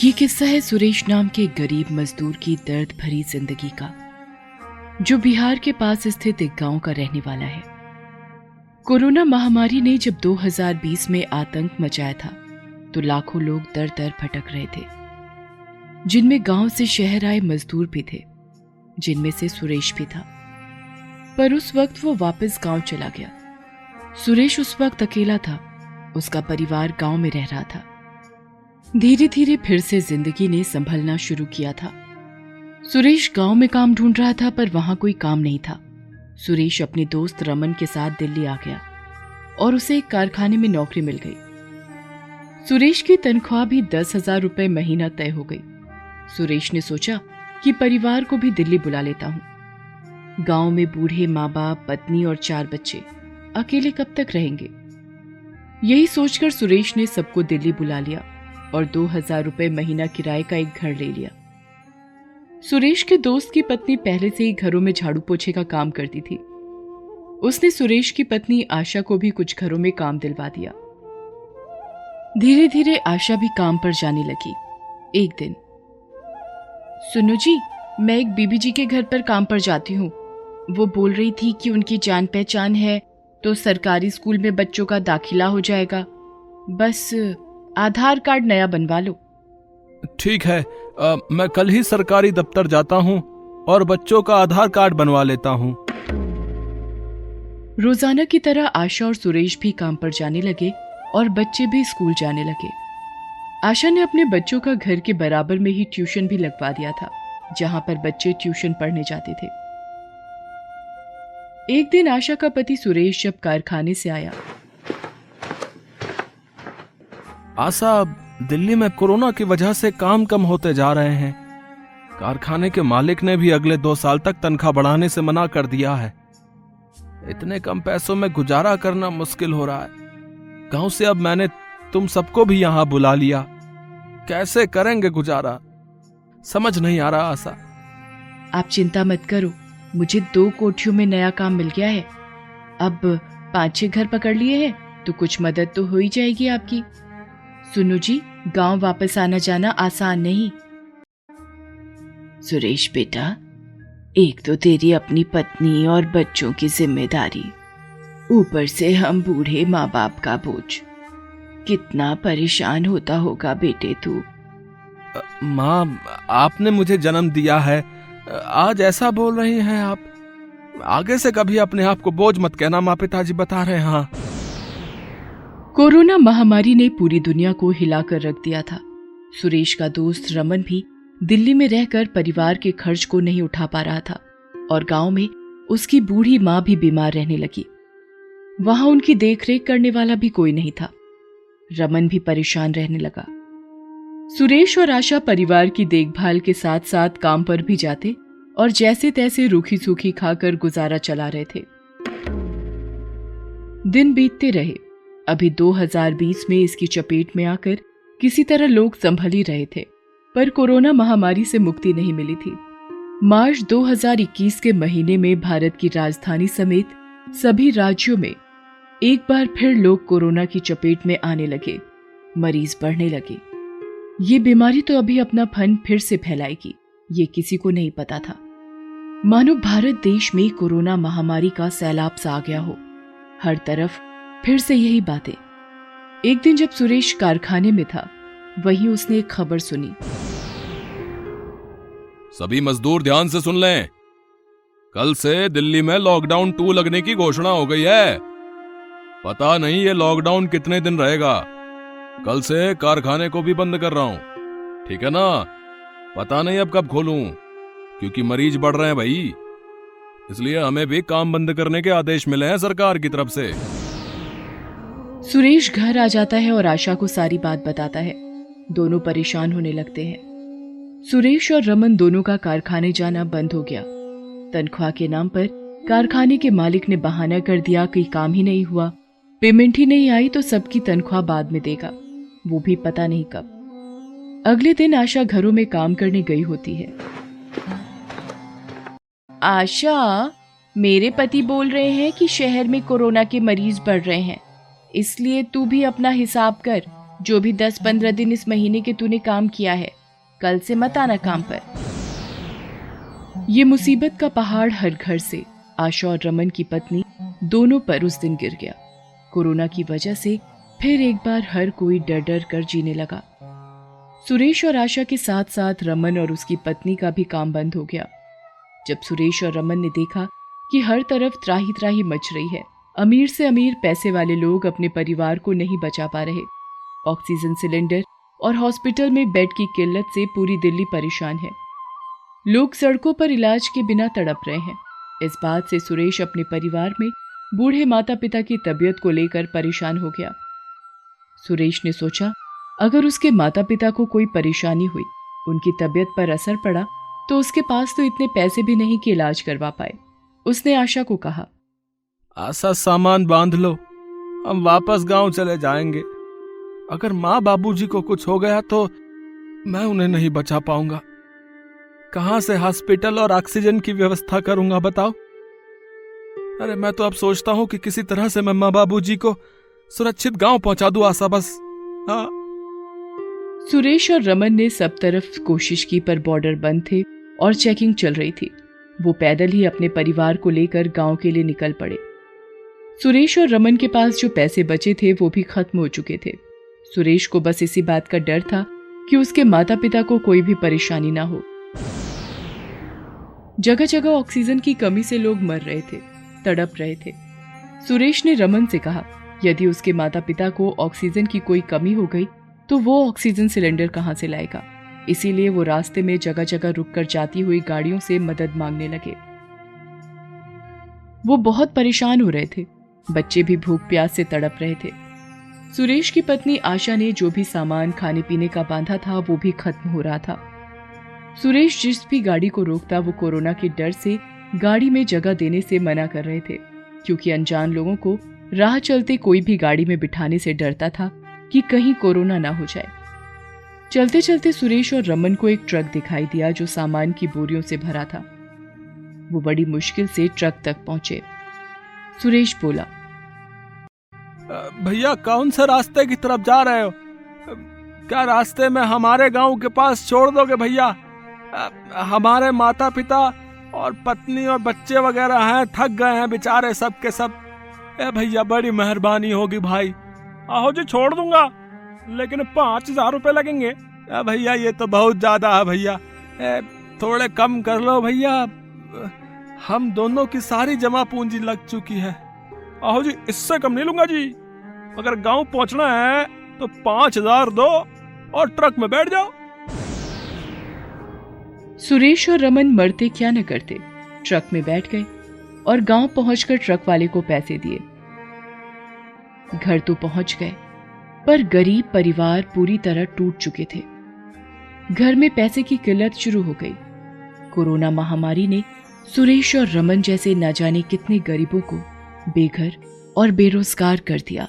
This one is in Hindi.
ये किस्सा है सुरेश नाम के गरीब मजदूर की दर्द भरी ज़िंदगी का, जो बिहार के पास स्थित एक गाँव का रहने वाला है। कोरोना महामारी ने जब 2020 में आतंक मचाया था तो लाखों लोग दर दर भटक रहे थे, जिनमें गाँव से शहर आए मजदूर भी थे, जिनमें से सुरेश भी था। पर उस वक्त वो वापस गाँव चला गया। सुरेश उस वक्त अकेला था, उसका परिवार गाँव में रह रहा था। धीरे धीरे फिर से ज़िंदगी ने संभलना शुरू किया था। सुरेश गाँव में काम ढूंढ रहा था, पर वहाँ कोई काम नहीं था। सुरेश अपने दोस्त रमन के साथ दिल्ली आ गया और उसे एक कारखाने में नौकरी मिल गई। सुरेश की तनख्वाह भी दस हज़ार रुपए महीना तय हो गई। सुरेश ने सोचा कि परिवार को भी दिल्ली बुला लेता हूँ। गाँव में बूढ़े माँ बाप पत्नी और चार बच्चे अकेले कब तक रहेंगे? यही सोचकर सुरेश ने सबको दिल्ली बुला लिया। और दो हज़ार रुपए महीना किराए का एक घर ले लिया। सुरेश के दोस्त की पत्नी पहले से ही घरों में झाड़ू पोछे का काम करती थी। उसने सुरेश की पत्नी आशा को भी कुछ घरों में काम दिलवा दिया। धीरे धीरे आशा भी काम पर जाने लगी। एक दिन, सुनो जी, मैं एक बीबी जी के घर पर काम पर जाती हूँ। वो बोल रही थी कि उनकी जान पहचान है तो सरकारी स्कूल में बच्चों का दाखिला हो जाएगा। बस आधार कार्ड नया बनवा लो। ठीक है। आ, मैं कल ही सरकारी दफ्तर जाता हूँ और बच्चों का आधार कार्ड बनवा लेता हूँ। रोज़ाना की तरह आशा और सुरेश भी काम पर जाने लगे और बच्चे भी स्कूल जाने लगे। आशा ने अपने बच्चों का घर के बराबर में ही ट्यूशन भी लगवा दिया था जहाँ पर बच्चे ट्यूशन पढ़ने जाते थे। एक दिन आशा का पति सुरेश जब कारखाने से आया आशा, दिल्ली में कोरोना की वजह से काम कम होते जा रहे हैं। कारखाने के मालिक ने भी अगले दो साल तक तनख्वाह बढ़ाने से मना कर दिया है। इतने कम पैसों में गुजारा करना मुश्किल हो रहा है। गाँव से अब मैंने तुम सबको भी यहाँ बुला लिया। कैसे करेंगे गुजारा? समझ नहीं आ रहा आशा। आप चिंता मत करो, मुझे दो कोठियों में नया काम मिल गया है। अब पाँच छह घर पकड़ लिए हैं तो कुछ मदद तो हो ही जाएगी आपकी। सुनो जी, गाँव वापस आना जाना आसान नहीं। सुरेश बेटा, एक तो तेरी अपनी पत्नी और बच्चों की ज़िम्मेदारी। ऊपर से हम बूढ़े माँ बाप का बोझ। कितना परेशान होता होगा बेटे तू। माँ, आपने मुझे जन्म दिया है। आज ऐसा बोल रही हैं आप। आगे से कभी अपने आप को बोझ मत कहना माँ पिताजी बता रहे हैं हाँ। कोरोना महामारी ने पूरी दुनिया को हिलाकर रख दिया था। सुरेश का दोस्त रमन भी दिल्ली में रहकर परिवार के खर्च को नहीं उठा पा रहा था और गाँव में उसकी बूढ़ी माँ भी बीमार रहने लगी। वहाँ उनकी देखरेख करने वाला भी कोई नहीं था। रमन भी परेशान रहने लगा। सुरेश और आशा परिवार की देखभाल के साथ साथ काम पर भी जाते और जैसे तैसे रूखी सूखी खाकर गुजारा चला रहे थे। दिन बीतते रहे। अभी 2020 में इसकी चपेट में आकर किसी तरह लोग संभल ही रहे थे, पर कोरोना महामारी से मुक्ति नहीं मिली थी। मार्च 2021 के महीने में भारत की राजधानी समेत सभी राज्यों में एक बार फिर लोग कोरोना की चपेट में आने लगे, मरीज़ बढ़ने लगे। ये बीमारी तो अभी अपना फन फिर से फैलाएगी, ये किसी को नहीं पता था। मानो भारत देश में कोरोना महामारी का सैलाब सा आ गया हो। हर तरफ़ फिर से यही बातें। एक दिन जब सुरेश कारखाने में था, वहीं उसने एक खबर सुनी। सभी मजदूर ध्यान से सुन लें। कल से दिल्ली में लॉकडाउन टू लगने की घोषणा हो गई है। पता नहीं ये लॉकडाउन कितने दिन रहेगा। कल से कारखाने को भी बंद कर रहा हूँ। ठीक है ना? पता नहीं अब कब खोलूं, क्योंकि मरीज़ बढ़ रहे हैं भाई। इसलिए हमें भी काम बंद करने के आदेश मिले हैं सरकार की तरफ़ से। सुरेश घर आ जाता है और आशा को सारी बात बताता है। दोनों परेशान होने लगते हैं। सुरेश और रमन दोनों का कारखाने जाना बंद हो गया। तनख्वाह के नाम पर कारखाने के मालिक ने बहाना कर दिया कि काम ही नहीं हुआ। पेमेंट ही नहीं आई तो सबकी तनख्वाह बाद में देगा। वो भी पता नहीं कब। अगले दिन आशा घरों में काम करने गई होती है। आशा, मेरे पति बोल रहे हैं कि शहर में कोरोना के मरीज़ बढ़ रहे हैं। इसलिए तू भी अपना हिसाब कर, जो भी दस पंद्रह दिन इस महीने के तूने काम किया है, कल से मत आना काम पर। ये मुसीबत का पहाड़ हर घर से, आशा और रमन की पत्नी, दोनों पर उस दिन गिर गया। कोरोना की वजह से फिर एक बार हर कोई डर डर कर जीने लगा। सुरेश और आशा के साथ साथ रमन और उसकी पत्नी का भी काम बंद हो गया। जब सुरेश और रमन ने देखा कि हर तरफ़ त्राही त्राही मच रही है अमीर से अमीर पैसे वाले लोग अपने परिवार को नहीं बचा पा रहे। ऑक्सीजन सिलेंडर और हॉस्पिटल में बेड की किल्लत से पूरी दिल्ली परेशान है। लोग सड़कों पर इलाज के बिना तड़प रहे हैं। इस बात से सुरेश अपने परिवार में बूढ़े माता पिता की तबीयत को लेकर परेशान हो गया। सुरेश ने सोचा, अगर उसके माता पिता को कोई परेशानी हुई, उनकी तबीयत पर असर पड़ा तो उसके पास तो इतने पैसे भी नहीं कि इलाज करवा पाए। उसने आशा को कहा आशा सामान बाँध लो। हम वापस गाँव चले जाएँगे। अगर माँ बाबूजी को कुछ हो गया तो मैं उन्हें नहीं बचा पाऊँगा। कहाँ से हॉस्पिटल और ऑक्सीजन की व्यवस्था करूँगा बताओ? अरे मैं तो अब सोचता हूँ कि किसी तरह से मैं माँ बाबूजी को सुरक्षित गाँव पहुँचा दू आशा बस। हाँ। सुरेश और रमन ने सब तरफ़ कोशिश की पर बॉर्डर बंद थे और चेकिंग चल रही थी। वो पैदल ही अपने परिवार को लेकर गाँव के लिए निकल पड़े। सुरेश और रमन के पास जो पैसे बचे थे, वो भी खत्म हो चुके थे। सुरेश को बस इसी बात का डर था कि उसके माता पिता को कोई भी परेशानी ना हो। जगह जगह ऑक्सीजन की कमी से लोग मर रहे थे, तड़प रहे थे। सुरेश ने रमन से कहा, यदि उसके माता पिता को ऑक्सीजन की कोई कमी हो गई तो वो ऑक्सीजन सिलेंडर कहाँ से लाएगा? इसीलिए वो रास्ते में जगह जगह रुक कर जाती हुई गाड़ियों से मदद मांगने लगे। वो बहुत परेशान हो रहे थे। बच्चे भी भूख प्यास से तड़प रहे थे। सुरेश की पत्नी आशा ने जो भी सामान खाने पीने का बांधा था, वो भी खत्म हो रहा था। सुरेश जिस भी गाड़ी को रोकता, वो कोरोना के डर से गाड़ी में जगह देने से मना कर रहे थे, क्योंकि अनजान लोगों को राह चलते कोई भी गाड़ी में बिठाने से डरता था कि कहीं कोरोना ना हो जाए। चलते चलते सुरेश और रमन को एक ट्रक दिखाई दिया, जो सामान की बोरियों से भरा था। वो बड़ी मुश्किल से ट्रक तक पहुँचे। सुरेश बोला भैया, कौन से रास्ते की तरफ़ जा रहे हो? क्या रास्ते में हमारे गाँव के पास छोड़ दोगे भैया? हमारे माता पिता और पत्नी और बच्चे वगैरह हैं, थक गए हैं बेचारे सब के सब। ए भैया, बड़ी मेहरबानी होगी भाई। आहो जी, छोड़ दूँगा, लेकिन पाँच हज़ार रुपए लगेंगे। भैया, ये तो बहुत ज़्यादा है भैया। थोड़े कम कर लो भैया। हम दोनों की सारी जमा पूंजी लग चुकी है। आहो जी, इससे कम नहीं लूँगा जी। अगर गाँव पहुँचना है तो पाँच हज़ार दो और ट्रक में बैठ जाओ। सुरेश और रमन मरते क्या न करते, ट्रक में बैठ गए और गाँव पहुंचकर ट्रक वाले को पैसे दिए। घर तो पहुँच गए, पर गरीब परिवार पूरी तरह टूट चुके थे। घर में पैसे की किल्लत शुरू हो गई। कोरोना महामारी ने सुरेश और रमन जैसे न जाने कितने गरीबों को बेघर और बेरोजगार कर दिया।